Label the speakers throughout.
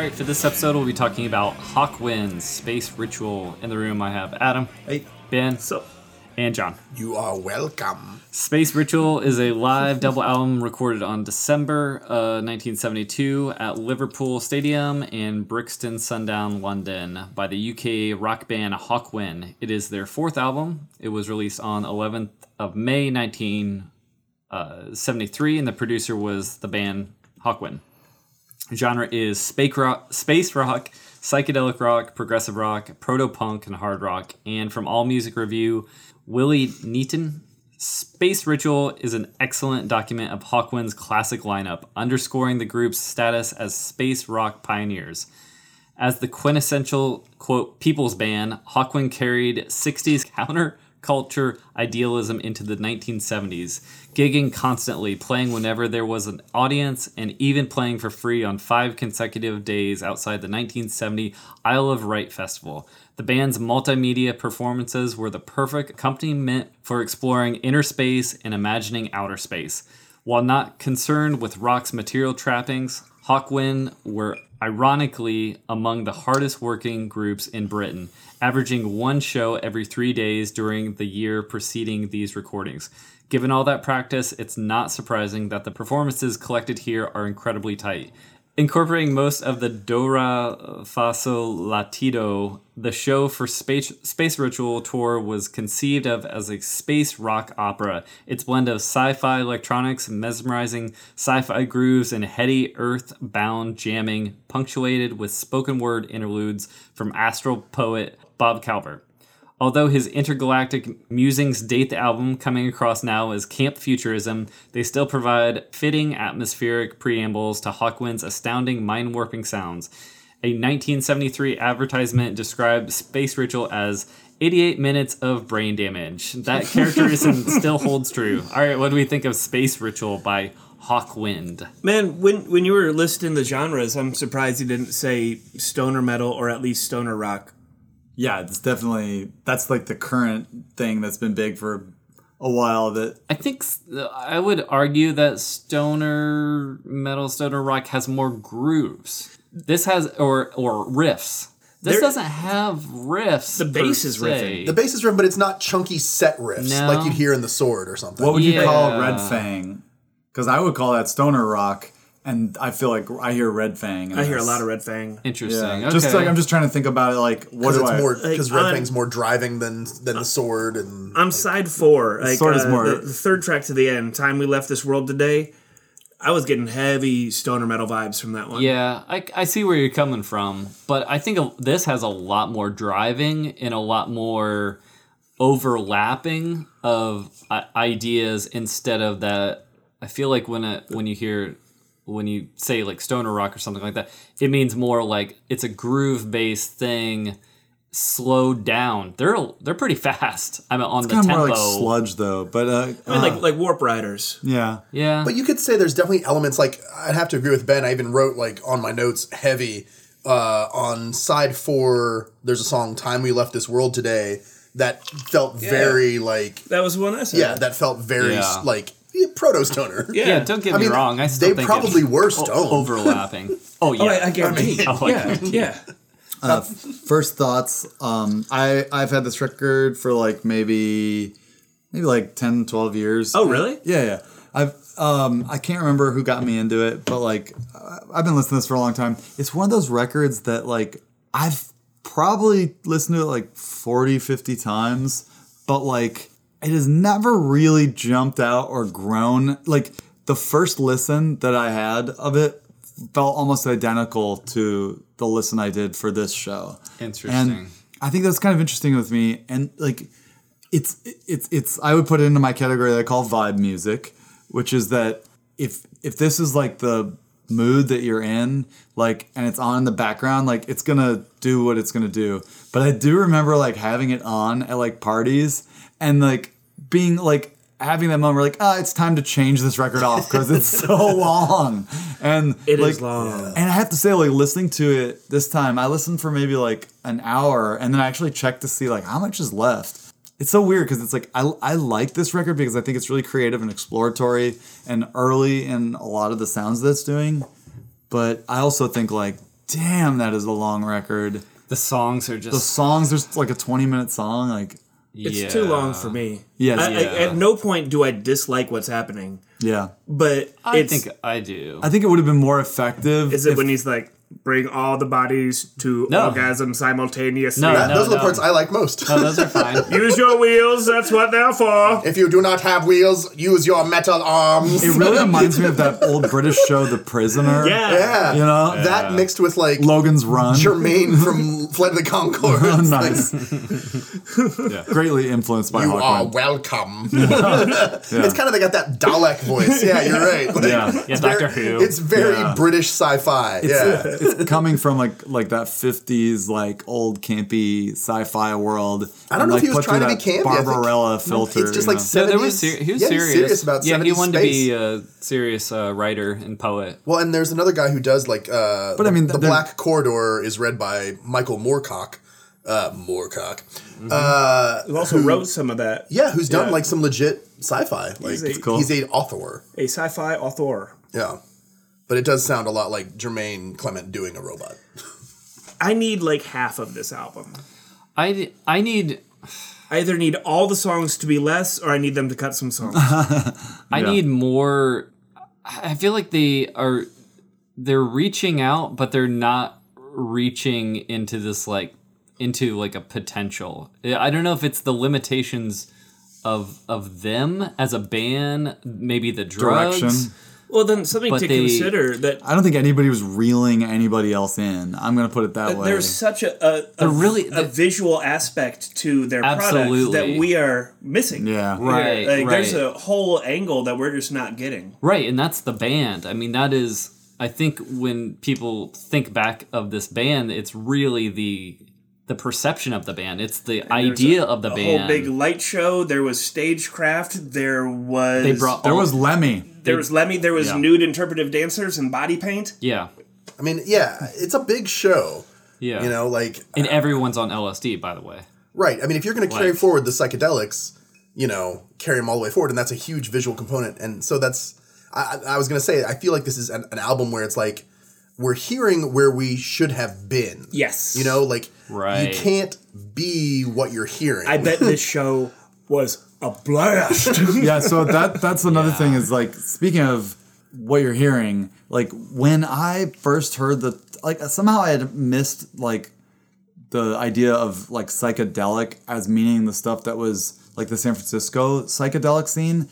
Speaker 1: All right, for this episode, we'll be talking about Hawkwind's Space Ritual. In the room, I have Adam,
Speaker 2: Hey,
Speaker 1: Ben,
Speaker 2: so
Speaker 1: and John.
Speaker 3: You are welcome.
Speaker 1: Space Ritual is a live double album recorded on December uh, 1972 at Liverpool Stadium in Brixton Sundown, London, by the UK rock band Hawkwind. It is their fourth album. It was released on 11th of May 1973, and the producer was the band Hawkwind. Genre is space rock, space rock, psychedelic rock, progressive rock, proto punk, and hard rock. And from All Music Review, Wilson Neate. Space Ritual is an excellent document of Hawkwind's classic lineup, underscoring the group's status as space rock pioneers. As the quintessential, quote, people's band, Hawkwind carried 60s counterculture idealism into the 1970s, gigging constantly, playing whenever there was an audience, and even playing for free on five consecutive days outside the 1970 Isle of Wight Festival. The band's multimedia performances were the perfect accompaniment for exploring inner space and imagining outer space. While not concerned with rock's material trappings, Hawkwind were ironically among the hardest working groups in Britain, averaging one show every three days during the year preceding these recordings. Given all that practice, it's not surprising that the performances collected here are incredibly tight. Incorporating most of the Doremi Fasol Latido, the show for Space, Space Ritual Tour was conceived of as a space rock opera. Its blend of sci fi electronics, mesmerizing sci fi grooves, and heady earth bound jamming, punctuated with spoken word interludes from astral poet Bob Calvert. Although his intergalactic musings date the album, coming across now as camp futurism, they still provide fitting atmospheric preambles to Hawkwind's astounding mind warping sounds. A 1973 advertisement described Space Ritual as 88 minutes of brain damage. That characterism still holds true. All right, what do we think of Space Ritual by Hawkwind?
Speaker 2: man, when when you were listing the genres, I'm surprised you didn't say stoner metal or at least stoner rock.
Speaker 4: Yeah, it's definitely that's like the current thing that's been big for a while. That
Speaker 1: I think I would argue that stoner metal, stoner rock has more grooves. This has or or riffs. This
Speaker 2: There-
Speaker 1: doesn't have riffs.
Speaker 2: The bass
Speaker 1: per
Speaker 2: is
Speaker 1: se.
Speaker 2: riffing.
Speaker 3: The bass is written, but it's not chunky set riffs
Speaker 1: No.
Speaker 3: like you'd hear in the Sword or something.
Speaker 4: what would you call Red Fang? Because I would call that stoner rock, and I feel like I hear Red Fang.
Speaker 2: I hear a lot of Red Fang.
Speaker 1: Interesting.
Speaker 4: Yeah,
Speaker 1: Okay.
Speaker 4: just like I'm just trying to think about it. Like what
Speaker 3: because
Speaker 4: do
Speaker 3: it's
Speaker 4: I?
Speaker 3: more
Speaker 2: Like,
Speaker 3: because Red
Speaker 2: I'm-
Speaker 3: Fang's more driving than than the Sword and
Speaker 2: I'm side four. Like
Speaker 4: Sword is
Speaker 2: uh,
Speaker 4: more-
Speaker 2: the, the third track to the end. Time we left this world today. I was getting heavy stoner metal vibes from that one.
Speaker 1: Yeah, I, I see where you're coming from, but I think this has a lot more driving and a lot more overlapping of uh, ideas instead of that. I feel like when a, when you hear when you say like stoner rock or something like that, it means more like it's a groove based thing, slowed down. They're they're pretty fast. I'm on the
Speaker 4: kind of
Speaker 1: tempo.
Speaker 4: more like sludge though. But uh,
Speaker 2: I mean,
Speaker 4: uh,
Speaker 2: like like Warp Riders.
Speaker 4: yeah,
Speaker 1: Yeah,
Speaker 3: But you could say there's definitely elements like I'd have to agree with Ben. I even wrote like on my notes heavy uh, on side four. There's a song "Time We Left This World Today" that felt very like
Speaker 2: That was one I said.
Speaker 3: yeah, that felt very
Speaker 1: Yeah.
Speaker 3: like yeah, proto stoner.
Speaker 2: yeah.
Speaker 1: yeah. Don't get
Speaker 3: I
Speaker 1: me
Speaker 3: mean,
Speaker 1: wrong. I still
Speaker 3: they
Speaker 1: think
Speaker 3: probably
Speaker 1: it's
Speaker 3: were
Speaker 1: o-
Speaker 3: stoned.
Speaker 1: overlapping. Oh yeah,
Speaker 2: Oh, I, I guarantee.
Speaker 1: Oh,
Speaker 2: yeah, yeah.
Speaker 4: uh, first thoughts. Um, I I've had this record for like maybe maybe like 10, 12 years.
Speaker 2: Oh, really?
Speaker 4: Yeah, yeah. I've um I can't remember who got me into it, but like uh, I've been listening to this for a long time. It's one of those records that like I've probably listened to it like 40, 50 times, but like it has never really jumped out or grown. Like the first listen that I had of it felt almost identical to the listen I did for this show.
Speaker 1: Interesting.
Speaker 4: And I think that's kind of interesting with me. And like, it's it's it's I would put it into my category that I call vibe music, which is that if if this is like the mood that you're in, like, and it's on in the background, like it's gonna do what it's gonna do. But I do remember like having it on at like parties and like being like having that moment where like, ah, it's time to change this record off because it's so long. And
Speaker 2: It
Speaker 4: like,
Speaker 2: is long.
Speaker 4: and I have to say, like listening to it this time, I listened for maybe like an hour, and then I actually checked to see like how much is left. It's so weird because it's like I, I like this record because I think it's really creative and exploratory and early in a lot of the sounds that's doing. But I also think like, damn, that is a long record.
Speaker 1: the songs are just
Speaker 4: The
Speaker 1: just
Speaker 4: songs, there's like a 20 minute song, like
Speaker 2: It's too long for me.
Speaker 4: Yes.
Speaker 2: I, I,
Speaker 1: Yeah.
Speaker 2: at no point do I dislike what's happening,
Speaker 4: yeah.
Speaker 2: but
Speaker 1: I
Speaker 2: it's,
Speaker 1: think I do.
Speaker 4: I think it would have been more effective.
Speaker 2: is it
Speaker 4: if-
Speaker 2: when he's like, bring all the bodies to
Speaker 1: No.
Speaker 2: orgasm simultaneously?
Speaker 1: No.
Speaker 3: That- those are the parts I like most.
Speaker 1: no, those are fine.
Speaker 2: Use your wheels. That's what they're for.
Speaker 3: if you do not have wheels, use your metal arms.
Speaker 4: it really reminds me of that old British show, The Prisoner.
Speaker 2: Yeah.
Speaker 3: yeah,
Speaker 4: You know?
Speaker 3: that mixed with like
Speaker 4: Logan's Run.
Speaker 3: Jemaine from Flight of the Conchords.
Speaker 4: Oh, nice.
Speaker 1: Yeah.
Speaker 4: Greatly influenced by
Speaker 3: You are
Speaker 4: Hawkwind.
Speaker 3: welcome. It's kind of they got that Dalek voice. Yeah, you're right. Like,
Speaker 4: Yeah.
Speaker 1: Yeah,
Speaker 3: it's
Speaker 1: Doctor
Speaker 3: very,
Speaker 1: Who.
Speaker 3: It's very
Speaker 4: Yeah.
Speaker 3: British sci-fi. yeah.
Speaker 4: It's coming from like like that '50s like old campy sci-fi world.
Speaker 3: I don't
Speaker 4: and,
Speaker 3: know
Speaker 4: like,
Speaker 3: if he was trying to be
Speaker 4: that
Speaker 3: campy. I think-
Speaker 4: Barbarella filter.
Speaker 3: It's just
Speaker 4: you
Speaker 3: like
Speaker 4: know?
Speaker 1: No,
Speaker 3: 70s.
Speaker 1: there was ser- he was
Speaker 3: yeah,
Speaker 1: serious.
Speaker 3: he's serious about
Speaker 1: yeah, he wanted
Speaker 3: space.
Speaker 1: to be a serious uh, writer and poet.
Speaker 3: Well, and there's another guy who does like. Uh,
Speaker 4: But I mean,
Speaker 3: the
Speaker 4: they're-
Speaker 3: Black Corridor is read by Michael Moorcock. Uh, Moorcock.
Speaker 4: Mm-hmm.
Speaker 3: Uh,
Speaker 2: Who also wrote some of that.
Speaker 3: yeah, who's done
Speaker 2: Yeah.
Speaker 3: like some legit sci-fi. Like
Speaker 2: He's a-
Speaker 4: cool.
Speaker 3: he's a author.
Speaker 2: A sci-fi author.
Speaker 3: Yeah, but it does sound a lot like Jemaine Clement doing a robot.
Speaker 2: I need like half of this album.
Speaker 1: I, I need
Speaker 2: I either need all the songs to be less, or I need them to cut some songs.
Speaker 1: I
Speaker 4: Yeah.
Speaker 1: need more. I feel like they are they're reaching out, but they're not reaching into this like into like a potential. I don't know if it's the limitations of of them as a band, maybe the drugs.
Speaker 4: Direction.
Speaker 2: Well, then something
Speaker 1: But
Speaker 2: to
Speaker 1: they-
Speaker 2: consider that
Speaker 4: I don't think anybody was reeling anybody else in. I'm gonna put it that way.
Speaker 2: there's such a a, a,
Speaker 1: really-
Speaker 2: a visual aspect to their product that we are missing.
Speaker 4: yeah.
Speaker 1: Right,
Speaker 2: Like there's a whole angle that we're just not getting.
Speaker 1: Right, and that's the band. I mean, that is. I think when people think back of this band, it's really the the perception of the band. It's the
Speaker 2: There's
Speaker 1: idea
Speaker 2: a-
Speaker 1: of the
Speaker 2: a
Speaker 1: band.
Speaker 2: whole big light show. There was stagecraft. There was
Speaker 1: They brought
Speaker 4: There
Speaker 1: all-
Speaker 4: was Lemmy.
Speaker 2: There was Lemmy. There was
Speaker 1: Yeah.
Speaker 2: nude interpretive dancers and body paint.
Speaker 1: yeah,
Speaker 3: I mean, yeah, it's a big show.
Speaker 1: yeah.
Speaker 3: You know, like
Speaker 1: and uh, everyone's on LSD, by the way.
Speaker 3: right. I mean, if you're going to carry
Speaker 1: Like-
Speaker 3: forward the psychedelics, you know, carry them all the way forward, and that's a huge visual component. And so that's. I, I I was going to say, I feel like this is an, an album where it's like we're hearing where we should have been.
Speaker 2: Yes,
Speaker 3: You know, like
Speaker 1: Right.
Speaker 3: you can't be what you're hearing.
Speaker 2: I bet this show was a blast.
Speaker 4: yeah, so that that's another thing is like speaking of what you're hearing, like when I first heard the like somehow I had missed like the idea of like psychedelic as meaning the stuff that was like the San Francisco psychedelic scene.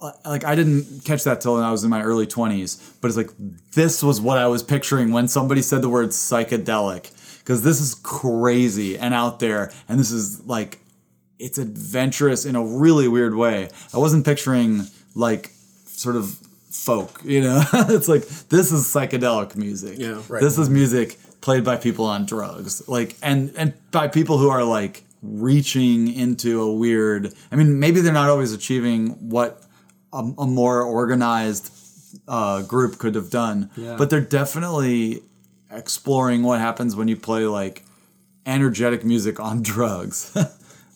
Speaker 4: Uh, like I didn't catch that till I was in my early 20s, but it's like this was what I was picturing when somebody said the word psychedelic because this is crazy and out there and this is like it's adventurous in a really weird way. I wasn't picturing like sort of folk, you know. it's like this is psychedelic music.
Speaker 2: Yeah.
Speaker 3: Right.
Speaker 4: This is music played by people on drugs. Like and and by people who are like reaching into a weird I mean maybe they're not always achieving what a, a more organized uh, group could have done,
Speaker 1: Yeah.
Speaker 4: but they're definitely exploring what happens when you play like energetic music on drugs.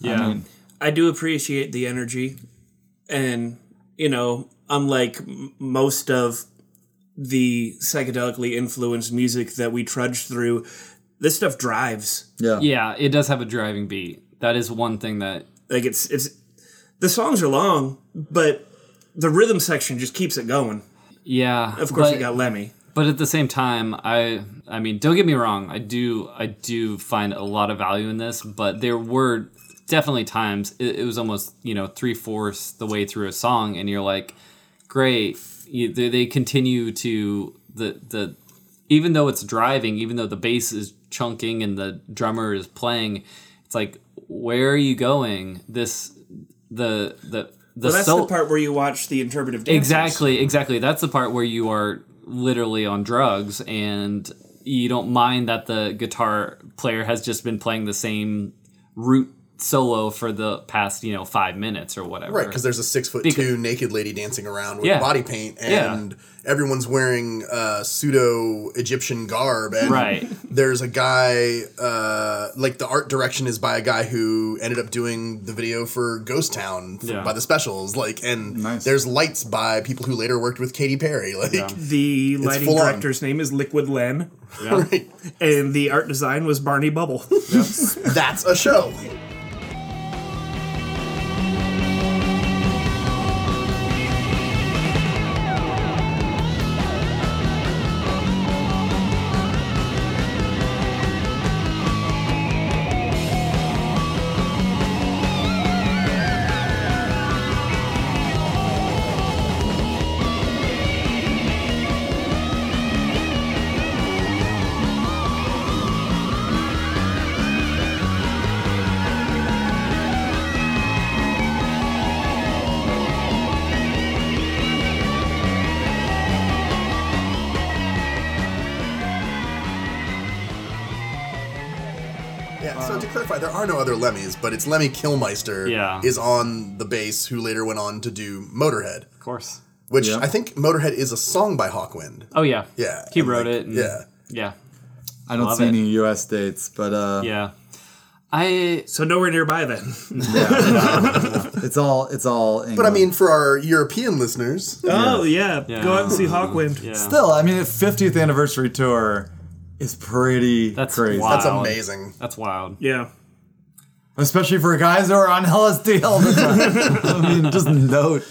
Speaker 1: Yeah.
Speaker 4: mean-
Speaker 2: I do appreciate the energy, and you know, unlike m- most of the psychedelically influenced music that we trudge through, this stuff drives.
Speaker 4: yeah.
Speaker 1: yeah, it does have a driving beat. That is one thing that
Speaker 2: Like it's it's the songs are long, but the rhythm section just keeps it going.
Speaker 1: Yeah.
Speaker 2: Of course,
Speaker 1: but,
Speaker 2: you got Lemmy.
Speaker 1: but at the same time, I I mean, don't get me wrong, I do I do find a lot of value in this, but there were definitely times it, it was almost you know three fourths the way through a song, and you're like, great, you, they, they continue to the the even though it's driving, even though the bass is chunking and the drummer is playing, it's like, where are you going? This the the the
Speaker 2: Well, that's
Speaker 1: sol-
Speaker 2: the part where you watch the interpretive dancers.
Speaker 1: Exactly, exactly. That's the part where you are literally on drugs and you don't mind that the guitar player has just been playing the same root solo for the past, you know, five minutes or whatever.
Speaker 3: Right, because there's a six foot
Speaker 1: Because-
Speaker 3: two naked lady dancing around with
Speaker 1: Yeah.
Speaker 3: body paint,
Speaker 1: Yeah.
Speaker 3: and everyone's wearing uh, pseudo Egyptian garb. And
Speaker 1: Right.
Speaker 3: there's a guy, uh, like the art direction is by a guy who ended up doing the video for Ghost Town f-
Speaker 1: Yeah.
Speaker 3: by the specials. Like, and
Speaker 4: Nice.
Speaker 3: there's lights by people who later worked with Katy Perry. Like,
Speaker 2: The lighting
Speaker 3: full on.
Speaker 2: director's name is Liquid Len,
Speaker 3: right.
Speaker 2: and the art design was Barney Bubble.
Speaker 3: that's a show. Clarify, there are no other Lemmys, but it's Lemmy Kilmister
Speaker 1: Yeah.
Speaker 3: is on the bass, who later went on to do Motorhead,
Speaker 1: of course.
Speaker 3: which
Speaker 4: Yeah.
Speaker 3: I think Motorhead is a song by Hawkwind.
Speaker 1: Oh yeah.
Speaker 3: Yeah,
Speaker 1: He
Speaker 3: and,
Speaker 1: wrote
Speaker 3: like,
Speaker 1: it. and-
Speaker 3: yeah.
Speaker 1: Yeah.
Speaker 4: I don't
Speaker 1: Love
Speaker 4: see
Speaker 1: it.
Speaker 4: any U.S. dates, but uh,
Speaker 1: Yeah. I
Speaker 2: so nowhere nearby then.
Speaker 4: yeah, it's all it's all. England.
Speaker 3: But I mean, for our European listeners,
Speaker 2: Oh yeah.
Speaker 1: Yeah.
Speaker 2: go out and see Hawkwind.
Speaker 1: yeah.
Speaker 4: still, I mean, a 50th anniversary tour is pretty
Speaker 1: That's
Speaker 4: crazy,
Speaker 1: wild.
Speaker 3: that's amazing.
Speaker 1: That's wild.
Speaker 2: Yeah.
Speaker 4: Especially for guys who are on LSD all the time. I mean, just note.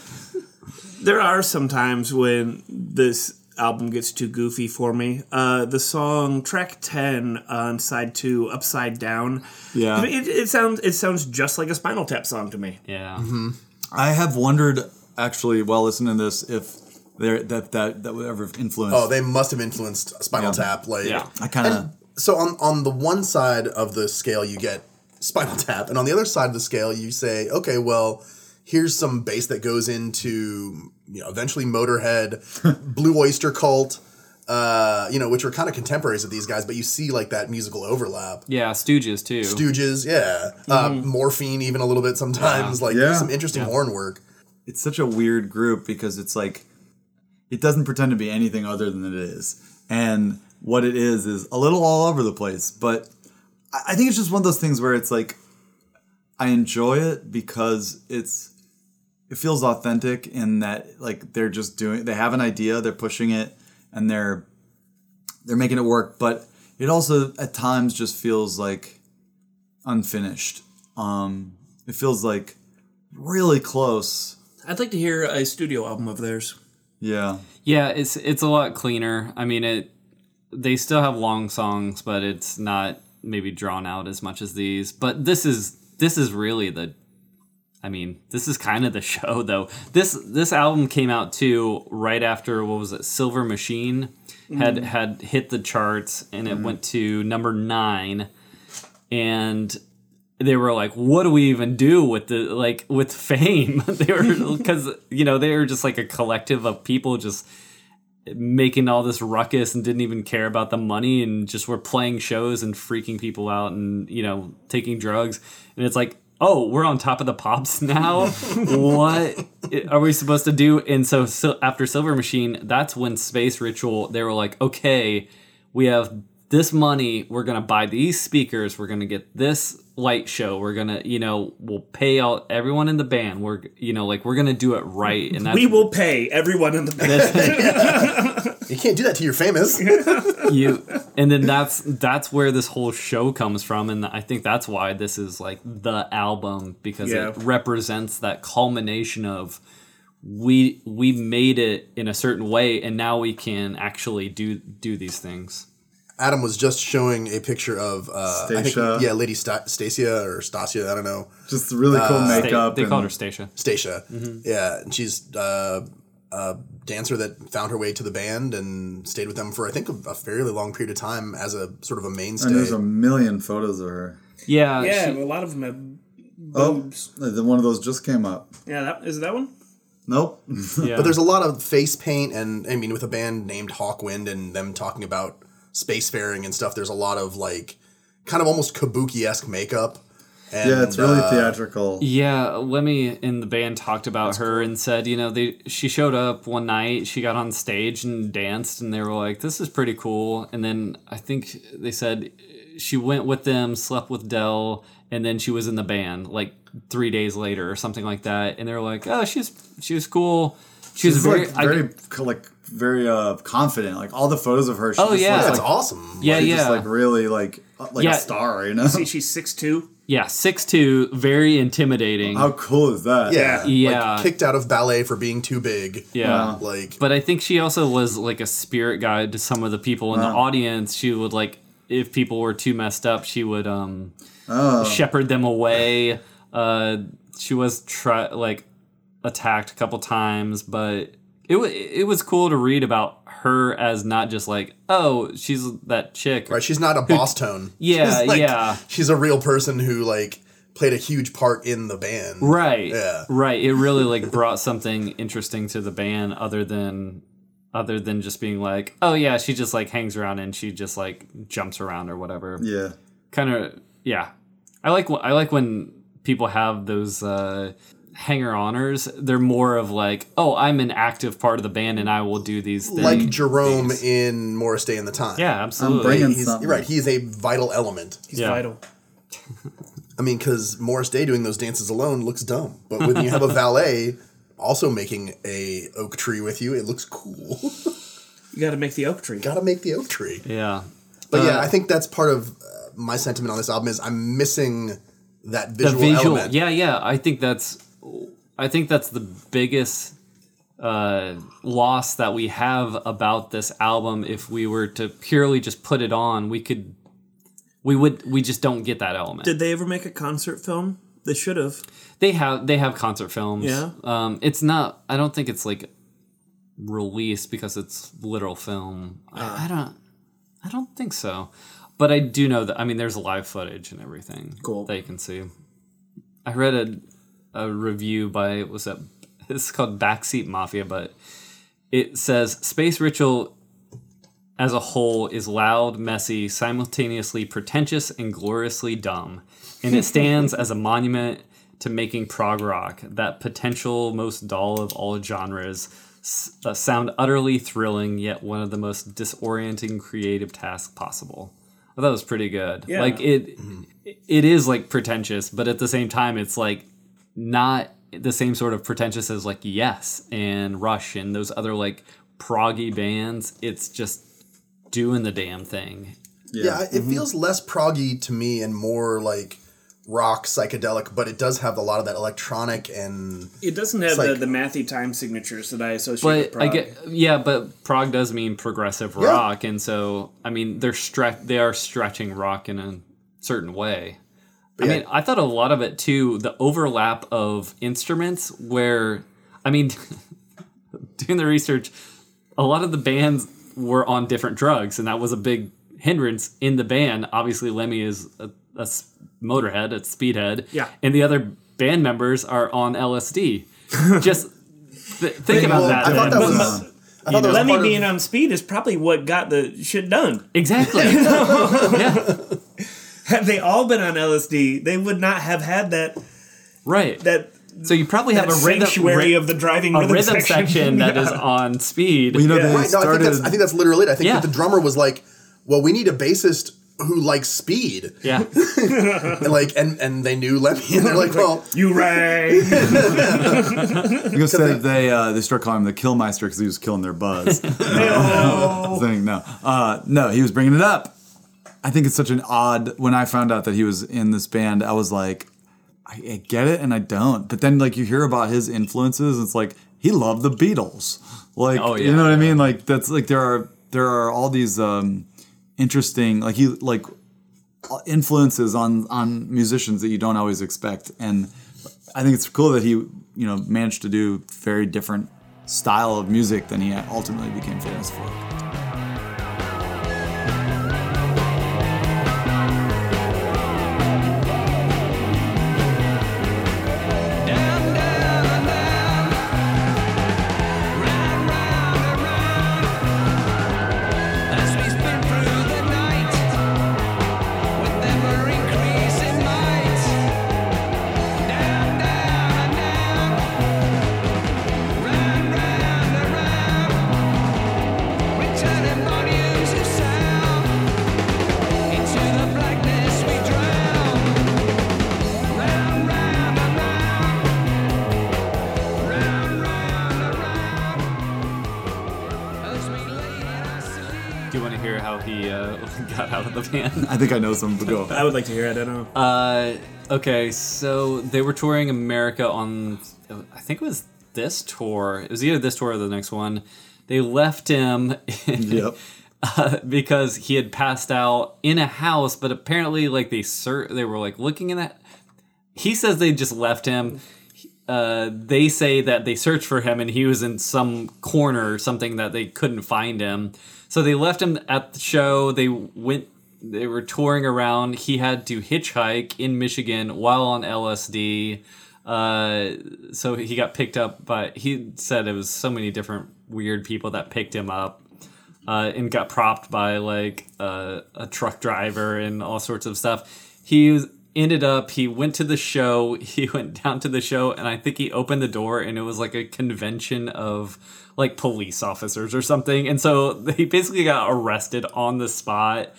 Speaker 2: There are some times when this album gets too goofy for me. Uh, the song track ten on side two, Upside Down.
Speaker 4: Yeah.
Speaker 2: I mean, it, it sounds it sounds just like a Spinal Tap song to me.
Speaker 1: Yeah.
Speaker 3: Mm-hmm.
Speaker 4: I have wondered actually while listening to this if there that that that would ever influence.
Speaker 3: Oh, they must have influenced Spinal
Speaker 4: Yeah.
Speaker 3: Tap. Like,
Speaker 1: Yeah.
Speaker 4: I kind of
Speaker 3: so on on the one side of the scale, you get Spinal Tap, and on the other side of the scale, you say, okay, well, here's some bass that goes into you know eventually Motorhead, Blue Oyster Cult. Uh, you know, which were kind of contemporaries of these guys, but you see like that musical overlap.
Speaker 1: Yeah. Stooges too.
Speaker 3: Stooges, yeah, uh, morphine, even a little bit sometimes. Like
Speaker 4: Yeah.
Speaker 3: some interesting horn work.
Speaker 4: it's such a weird group because it's like it doesn't pretend to be anything other than it is, and what it is is a little all over the place. But I I think it's just one of those things where it's like I enjoy it because it's it feels authentic in that like they're just doing they have an idea they're pushing it and they're they're making it work but it also at times just feels like unfinished um it feels like really close
Speaker 2: I'd like to hear a studio album of theirs.
Speaker 4: yeah
Speaker 1: Yeah, it's it's a lot cleaner. I mean, it they still have long songs, but it's not maybe drawn out as much as these. But this is this is really the I mean, this is kind of the show though. This this album came out too right after what was it? Silver Machine had mm-hmm. had hit the charts and it mm-hmm. went to number 9 and they were like, "What do we even do with the like with fame?" they were because you know they were just like a collective of people just making all this ruckus and didn't even care about the money and just were playing shows and freaking people out and you know taking drugs. And it's like oh we're on top of the pops now? What are we supposed to do? And so, so after silver machine that's when space ritual they were like okay we have this money we're gonna buy these speakers we're gonna get this light show we're gonna you know we'll pay out everyone in the band we're you know like we're gonna do it right and that's
Speaker 2: We will pay everyone in the band.
Speaker 3: You can't do that till you're famous.
Speaker 1: you and then that's that's where this whole show comes from and i think that's why this is like the album because
Speaker 2: Yeah.
Speaker 1: it represents that culmination of we we made it in a certain way, and now we can actually do do these things.
Speaker 3: Adam was just showing a picture of uh, I think,
Speaker 4: Stacia.
Speaker 3: yeah, Lady Sta- Stacia or Stasia, I don't know,
Speaker 4: Just really cool
Speaker 1: Sta-
Speaker 4: makeup.
Speaker 1: they
Speaker 4: and-
Speaker 1: called her Stacia.
Speaker 3: Stacia. Yeah, and she's uh, a dancer that found her way to the band and stayed with them for I think a, a fairly long period of time as a sort of a mainstay.
Speaker 4: And there's a million photos of her.
Speaker 1: Yeah,
Speaker 2: Yeah,
Speaker 1: she-
Speaker 2: a lot of them have
Speaker 4: Oh,
Speaker 2: boobs.
Speaker 4: the one of those just came up.
Speaker 2: Yeah, that is it that one.
Speaker 4: Nope.
Speaker 1: yeah.
Speaker 3: But there's a lot of face paint, and I mean, with a band named Hawkwind and them talking about spacefaring and stuff, there's a lot of like kind of almost kabuki esque makeup. And,
Speaker 4: yeah, it's really
Speaker 3: uh,
Speaker 4: theatrical.
Speaker 1: Yeah, Lemmy in the band talked about her and said, you know, they she showed up one night, she got on stage and danced, and they were like, "This is pretty cool." And then I think they said she went with them, slept with Dell, and then she was in the band like three days later or something like that. And they were like, "Oh, she's she was cool." She was
Speaker 4: She's
Speaker 1: very,
Speaker 4: like very co- like very uh confident. Like all the photos of her. She
Speaker 1: Oh,
Speaker 4: just
Speaker 1: yeah.
Speaker 4: looks
Speaker 3: That's
Speaker 4: like,
Speaker 3: awesome.
Speaker 1: yeah,
Speaker 4: she's
Speaker 1: yeah,
Speaker 4: just like really like like
Speaker 1: Yeah.
Speaker 4: a star. You know.
Speaker 2: See, she's six two.
Speaker 1: yeah, six two, very intimidating.
Speaker 4: How cool is that?
Speaker 3: Yeah,
Speaker 1: Yeah.
Speaker 3: Like kicked out of ballet for being too big.
Speaker 1: yeah.
Speaker 4: Wow.
Speaker 3: Like,
Speaker 1: But I think she also was like a spirit guide to some of the people in the audience. She would like if people were too messed up, she would um
Speaker 4: Oh.
Speaker 1: shepherd them away. Uh she was try like attacked a couple times, but it wa it was cool to read about her as not just like, oh, she's that chick.
Speaker 3: right? She's not a boss tone.
Speaker 1: Yeah,
Speaker 3: She's like-
Speaker 1: yeah.
Speaker 3: She's a real person who like played a huge part in the band.
Speaker 1: Right.
Speaker 3: Yeah.
Speaker 1: Right. It really like brought something interesting to the band other than other than just being like, oh yeah, she just like hangs around and she just like jumps around or whatever.
Speaker 4: Yeah.
Speaker 1: Kind of yeah. I like I like when people have those uh hanger honors. They're more of like, oh, I'm an active part of the band and I will do these things.
Speaker 3: Like Jerome in Morris Day in the Time.
Speaker 1: yeah, absolutely.
Speaker 4: bringing-
Speaker 3: He's,
Speaker 4: something.
Speaker 3: you're right. He's a vital element.
Speaker 2: He's
Speaker 1: Yeah.
Speaker 2: vital.
Speaker 3: I mean, because Morris Day doing those dances alone looks dumb, but when you have a valet also making a oak tree with you, it looks cool.
Speaker 2: You got to make the oak tree.
Speaker 3: Gotta make the oak tree.
Speaker 1: yeah.
Speaker 3: But yeah,
Speaker 1: Uh,
Speaker 3: I think that's part of uh, my sentiment on this album is I'm missing that
Speaker 1: the
Speaker 3: visual,
Speaker 1: visual
Speaker 3: element.
Speaker 1: yeah yeah i think that's i think that's the biggest uh, loss that we have about this album if we were to purely just put it on we could we would we just don't get that element
Speaker 2: Did they ever make a concert film? They should have.
Speaker 1: they have they have concert films
Speaker 2: Yeah?
Speaker 1: um it's not i don't think it's like released because it's literal film I, I don't i don't think so but i do know that i mean there's live footage and everything
Speaker 2: Cool.
Speaker 1: that you can see i read a, a review by what's that it's called backseat mafia but it says space ritual as a whole is loud, messy, simultaneously pretentious, and gloriously dumb. And it stands as a monument to making prog rock, that potential most dull of all genres, s- uh, sound utterly thrilling, yet one of the most disorienting creative tasks possible. Well, that was pretty good.
Speaker 2: Yeah.
Speaker 1: Like it, it is like pretentious, but at the same time, it's like not the same sort of pretentious as like Yes and Rush and those other like proggy bands. It's just doing the damn thing.
Speaker 3: Yeah, it
Speaker 1: Mm-hmm.
Speaker 3: feels less proggy to me and more like rock psychedelic, but it does have a lot of that electronic and
Speaker 2: It doesn't have
Speaker 3: like-
Speaker 2: the, the mathy time signatures that I associate with
Speaker 1: But I
Speaker 2: prog.
Speaker 1: get yeah, but prog does mean progressive
Speaker 3: Yeah.
Speaker 1: rock, and so I mean they're stre- they are stretching rock in a certain way. I
Speaker 3: yeah.
Speaker 1: mean, I thought a lot of it too. The overlap of instruments, where I mean, doing the research, a lot of the bands were on different drugs, and that was a big hindrance in the band. Obviously, Lemmy is a motorhead, a speedhead,
Speaker 2: Yeah.
Speaker 1: and the other band members are on LSD. Just th- think about
Speaker 3: Well,
Speaker 1: that.
Speaker 3: I thought that was. I thought that was
Speaker 2: Lemmy
Speaker 3: part of-
Speaker 2: being on speed is probably what got the shit done.
Speaker 1: exactly. yeah,
Speaker 2: Had they all been on LSD, they would not have had that
Speaker 1: right.
Speaker 2: that
Speaker 1: so you probably have a rhythm,
Speaker 2: sanctuary
Speaker 1: ri-
Speaker 2: of the driving
Speaker 1: a
Speaker 2: rhythm,
Speaker 1: rhythm section that is on speed.
Speaker 4: Well, you know,
Speaker 2: Yeah.
Speaker 4: they
Speaker 3: Right, no, I think,
Speaker 4: started.
Speaker 3: that's, I think that's literally it. I think
Speaker 1: Yeah.
Speaker 3: that the drummer was like, "Well, we need a bassist who likes speed,"
Speaker 1: yeah,
Speaker 3: and like, and and they knew Lemmy, and they're like, "Well,
Speaker 2: you right.
Speaker 4: you gonna they uh, they start calling him the Killmeister because he was killing their buzz. Saying no, uh, no, he was bringing it up. I think it's such an odd. When I found out that he was in this band, I was like, I, I get it and I don't. But then like you hear about his influences, it's like he loved the Beatles. Like
Speaker 1: Oh,
Speaker 4: you know what I mean? Like that's like there are there are all these um interesting like he like influences on on musicians that you don't always expect and I think it's cool that he you know managed to do very different style of music than he ultimately became famous for.
Speaker 1: Got out of the band?
Speaker 4: I think I know some, but go.
Speaker 2: I would like to hear it. I don't know.
Speaker 1: Uh, okay, so they were touring America on, I think it was this tour. It was either this tour or the next one. They left him
Speaker 4: Yep.
Speaker 1: uh, because he had passed out in a house, but apparently, like they ser- they were like looking in that. He says they just left him. Uh, they say that they searched for him and he was in some corner or something that they couldn't find him. So they left him at the show. They went. They were touring around. He had to hitchhike in Michigan while on LSD. Uh, so he got picked up by. He said it was so many different weird people that picked him up uh, and got propped by like uh, a truck driver and all sorts of stuff. He was, ended up he went to the show. He went down to the show, and I think he opened the door, and it was like a convention of like police officers or something. And so he basically got arrested on the spot.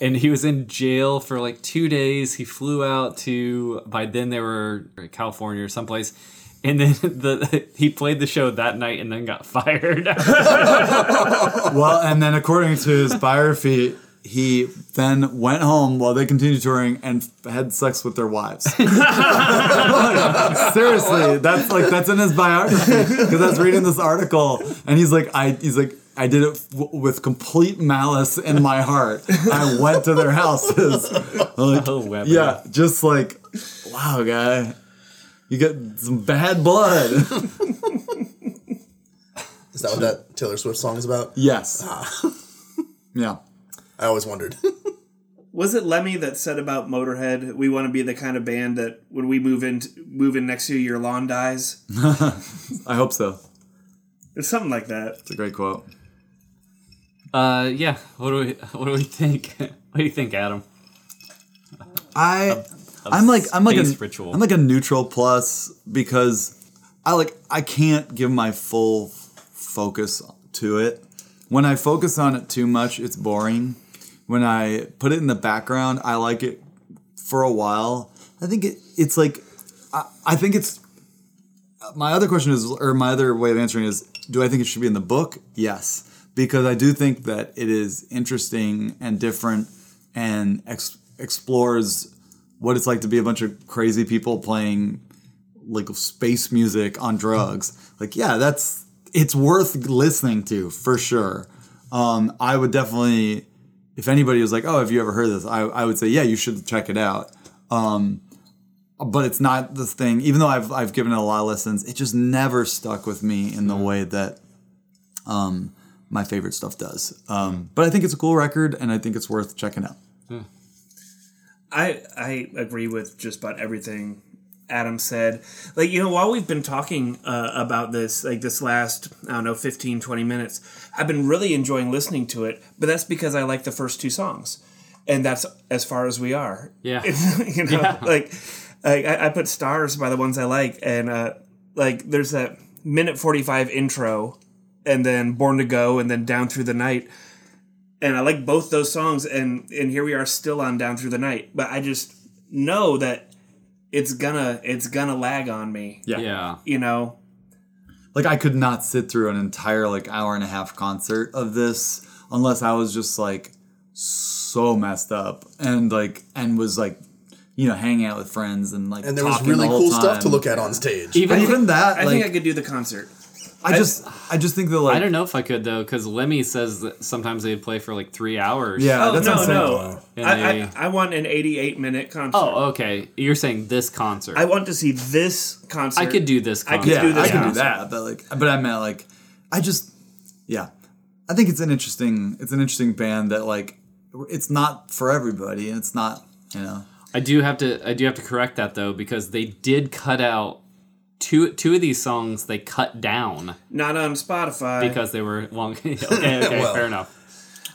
Speaker 1: And he was in jail for like two days. He flew out to by then they were in California or someplace, and then the he played the show that night and then got fired.
Speaker 4: Well, and then according to his biography, he then went home while they continued touring and had sex with their wives. Seriously, that's like that's in his biography because I was reading this article and he's like, I he's like. I did it w- with complete malice in my heart. I went to their houses. Like,
Speaker 1: Oh, Weber.
Speaker 4: yeah, just like, wow, guy, you got some bad blood.
Speaker 3: Is that what that Taylor Swift song is about?
Speaker 4: yes. Ah. Yeah.
Speaker 3: I always wondered.
Speaker 2: Was it Lemmy that said about Motorhead, "We want to be the kind of band that when we move in, move in next to you, your lawn dies"?
Speaker 4: I hope so.
Speaker 2: It's something like that.
Speaker 4: It's a great quote.
Speaker 1: Uh, yeah. What do we What do we think? What do you think, Adam?
Speaker 4: I I'm like I'm like a
Speaker 1: ritual.
Speaker 4: am like a neutral plus because I like I can't give my full focus to it. When I focus on it too much, it's boring. When I put it in the background, I like it for a while. I think it it's like I, I think it's my other question is or my other way of answering is do I think it should be in the book? Yes, because I do think that it is interesting and different and ex- explores what it's like to be a bunch of crazy people playing like space music on drugs. Like, yeah, that's it's worth listening to for sure. Um, I would definitely, if anybody was like, "Oh, have you ever heard this?" I, I would say, "Yeah, you should check it out." Um, but it's not the thing. Even though I've I've given it a lot of listens, it just never stuck with me in the way that um, my favorite stuff does. Um, but I think it's a cool record, and I think it's worth checking out.
Speaker 2: I I agree with just about everything Adam said. Like, you know, while we've been talking uh, about this, like this last, I don't know, 15, 20 minutes, I've been really enjoying listening to it, but that's because I like the first two songs. And that's as far as we are.
Speaker 1: Yeah.
Speaker 2: you know,
Speaker 1: Yeah.
Speaker 2: like, like I, I put stars by the ones I like. And, uh, like, there's that minute 45 intro, and then Born to Go, and then Down Through the Night and I like both those songs and and here we are still on down through the night but I just know that it's gonna it's gonna lag on me
Speaker 1: Yeah. yeah.
Speaker 2: you know
Speaker 4: like I could not sit through an entire like hour and a half concert of this unless I was just like so messed up and like and was like you know, hanging out with friends and like
Speaker 3: And there was really
Speaker 4: the whole
Speaker 3: cool stuff to look at on stage.
Speaker 1: Even
Speaker 4: Even that,
Speaker 2: I
Speaker 4: like,
Speaker 2: think I could do the concert.
Speaker 4: I just, I just think that like,
Speaker 1: I don't know if I could though, because Lemmy says that sometimes they'd play for like three hours.
Speaker 4: yeah,
Speaker 2: Oh
Speaker 4: that's
Speaker 2: no,
Speaker 4: what
Speaker 2: no!
Speaker 1: And
Speaker 2: I,
Speaker 1: they-
Speaker 2: I, I want an 88 minute concert.
Speaker 1: Oh, okay. You're saying this concert.
Speaker 2: I want to see this concert.
Speaker 1: I could do this
Speaker 2: I could
Speaker 4: Yeah,
Speaker 2: do this
Speaker 4: I can do that, but like, but I meant like, I just, yeah, I think it's an interesting, it's an interesting band that like, it's not for everybody, and it's not, you know,
Speaker 1: I do have to I do have to correct that though because they did cut out two two of these songs they cut down
Speaker 2: Not on Spotify.
Speaker 1: because they were long. okay, okay,
Speaker 3: Well.
Speaker 1: fair enough.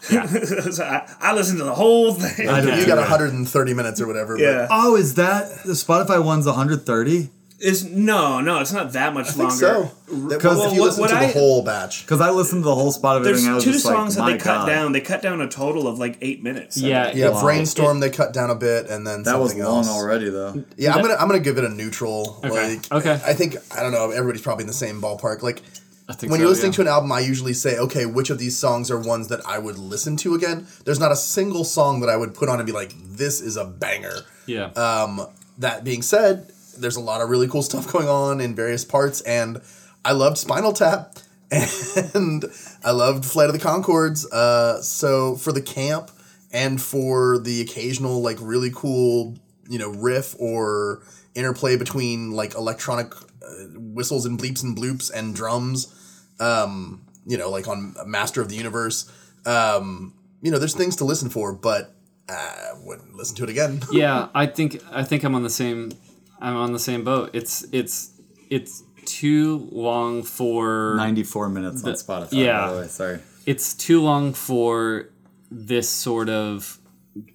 Speaker 2: So I, I listened to the whole thing.
Speaker 4: I don't
Speaker 3: you got
Speaker 4: that.
Speaker 3: 130 minutes or whatever. but-
Speaker 2: yeah.
Speaker 4: Oh, is that the Spotify one's 130?
Speaker 2: Is no, no, it's not that much
Speaker 3: I think
Speaker 2: longer.
Speaker 3: so. That-
Speaker 4: Because-
Speaker 3: if you
Speaker 2: Well,
Speaker 3: listen
Speaker 2: what
Speaker 3: to the
Speaker 2: I-
Speaker 3: whole batch,
Speaker 4: Because I listened to the whole Spotify
Speaker 2: There's
Speaker 4: thing. and I was
Speaker 2: two
Speaker 4: just
Speaker 2: songs
Speaker 4: like,
Speaker 2: that
Speaker 4: my
Speaker 2: they cut down. They cut down a total of like eight minutes.
Speaker 1: Yeah,
Speaker 3: yeah,
Speaker 1: Wow.
Speaker 3: brainstorm they cut down a bit, and then
Speaker 4: That was
Speaker 3: something
Speaker 4: long
Speaker 3: else.
Speaker 4: already, though.
Speaker 3: Yeah, I'm gonna I'm gonna give it a neutral.
Speaker 1: Okay.
Speaker 3: Like,
Speaker 1: Okay.
Speaker 3: I think I don't know. Everybody's probably in the same ballpark. Like when
Speaker 1: so,
Speaker 3: you're listening
Speaker 1: yeah.
Speaker 3: to an album, I usually say, okay, which of these songs are ones that I would listen to again? There's not a single song that I would put on and be like, this is a banger.
Speaker 1: yeah.
Speaker 3: Um, that being said, there's a lot of really cool stuff going on in various parts, and I loved Spinal Tap, and I loved Flight of the Conchords. Uh, so for the camp and for the occasional like really cool, you know, riff or interplay between like electronic uh, whistles and bleeps and bloops and drums, um, you know, like on Master of the Universe. Um, you know, there's things to listen for, but I wouldn't listen to it again.
Speaker 1: yeah, I think I think I'm on the same I'm on the same boat. It's it's it's too long for
Speaker 4: 94 minutes on Spotify,
Speaker 1: yeah.
Speaker 4: by the way. Sorry.
Speaker 1: it's too long for this sort of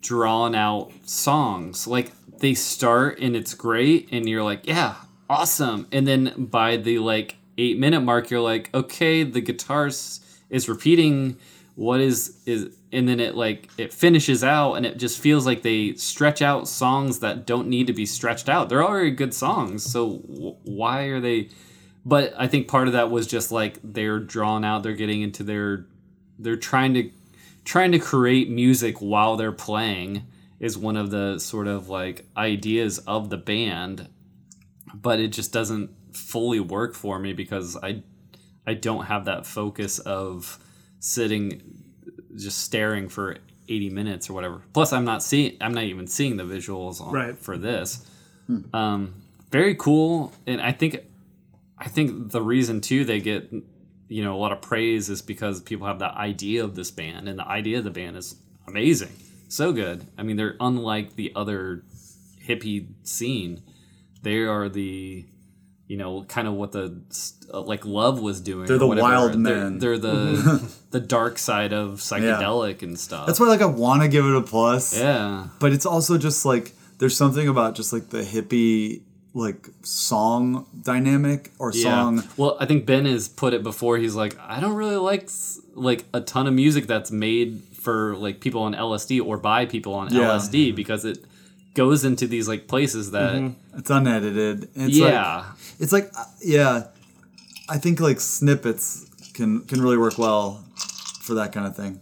Speaker 1: drawn out songs. Like they start and it's great and you're like, yeah, awesome. And then by the like 8 minute mark you're like, okay, the guitar is repeating what is is and then it like it finishes out and it just feels like they stretch out songs that don't need to be stretched out. They're already good songs. So why are they but I think part of that was just like they're drawn out, they're getting into their they're trying to trying to create music while they're playing is one of the sort of like ideas of the band but it just doesn't fully work for me because I I don't have that focus of sitting just staring for 80 minutes or whatever. Plus I'm not seeing I'm not even seeing the visuals on
Speaker 2: Right.
Speaker 1: for this. Um very cool and I think I think the reason too they get you know a lot of praise is because people have the idea of this band and the idea of the band is amazing so good i mean they're unlike the other hippie scene they are the you know kind of what the uh, like love was doing
Speaker 4: They're the
Speaker 1: whatever.
Speaker 4: wild
Speaker 1: They're-
Speaker 4: men.
Speaker 1: they're, the the dark side of psychedelic and stuff
Speaker 4: That's why, like, I want to give it a plus.
Speaker 1: yeah
Speaker 4: But it's also just like, there's something about just like the hippie, like, song dynamic or song.
Speaker 1: Well, I think Ben has put it before. He's like, I don't really like like a ton of music that's made for like people on LSD or by people on
Speaker 4: Yeah.
Speaker 1: LSD because it goes into these like places that
Speaker 4: It's unedited. It's
Speaker 1: yeah.
Speaker 4: Like, it's like, uh, yeah, I think like snippets can can really work well for that kind of thing.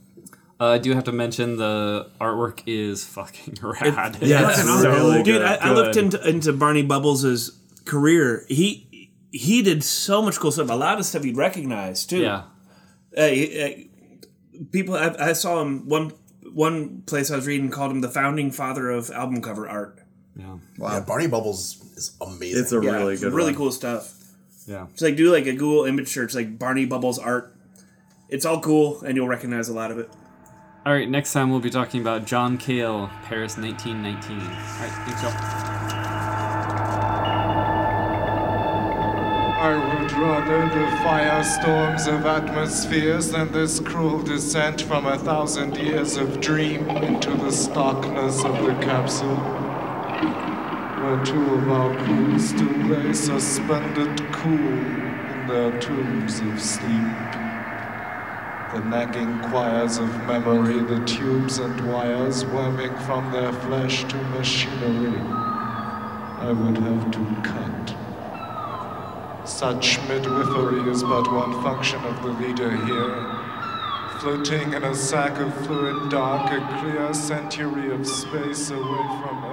Speaker 1: uh, I do have to mention the artwork is fucking rad.
Speaker 4: yeah,
Speaker 1: It's
Speaker 4: it's
Speaker 1: so
Speaker 4: really
Speaker 2: Dude,
Speaker 4: good.
Speaker 2: I, I looked into into Barney Bubbles' career. He he did so much cool stuff. A lot of stuff you'd recognize too.
Speaker 1: yeah.
Speaker 2: Uh, he- uh, people, I, I saw him one one place I was reading called him the founding father of album cover art.
Speaker 1: Yeah.
Speaker 3: Yeah, Barney Bubbles is amazing.
Speaker 4: It's a
Speaker 2: Yeah,
Speaker 4: really good,
Speaker 2: really
Speaker 4: one.
Speaker 2: cool stuff.
Speaker 1: Yeah.
Speaker 2: Just like do like a Google image search, like Barney Bubbles art. It's all cool, and you'll recognize a lot of it.
Speaker 1: All right, next time we'll be talking about John Cale, Paris 1919. All right, thanks y'all.
Speaker 5: I would rather the firestorms of atmospheres than this cruel descent from a thousand years of dream into the starkness of the capsule. Where two of our crew still lay suspended cool in their tombs of sleep. The nagging choirs of memory, the tubes and wires worming from their flesh to machinery. I would have to cut. Such midwifery is but one function of the leader here. Floating in a sack of fluid dark, a clear century of space away from Earth.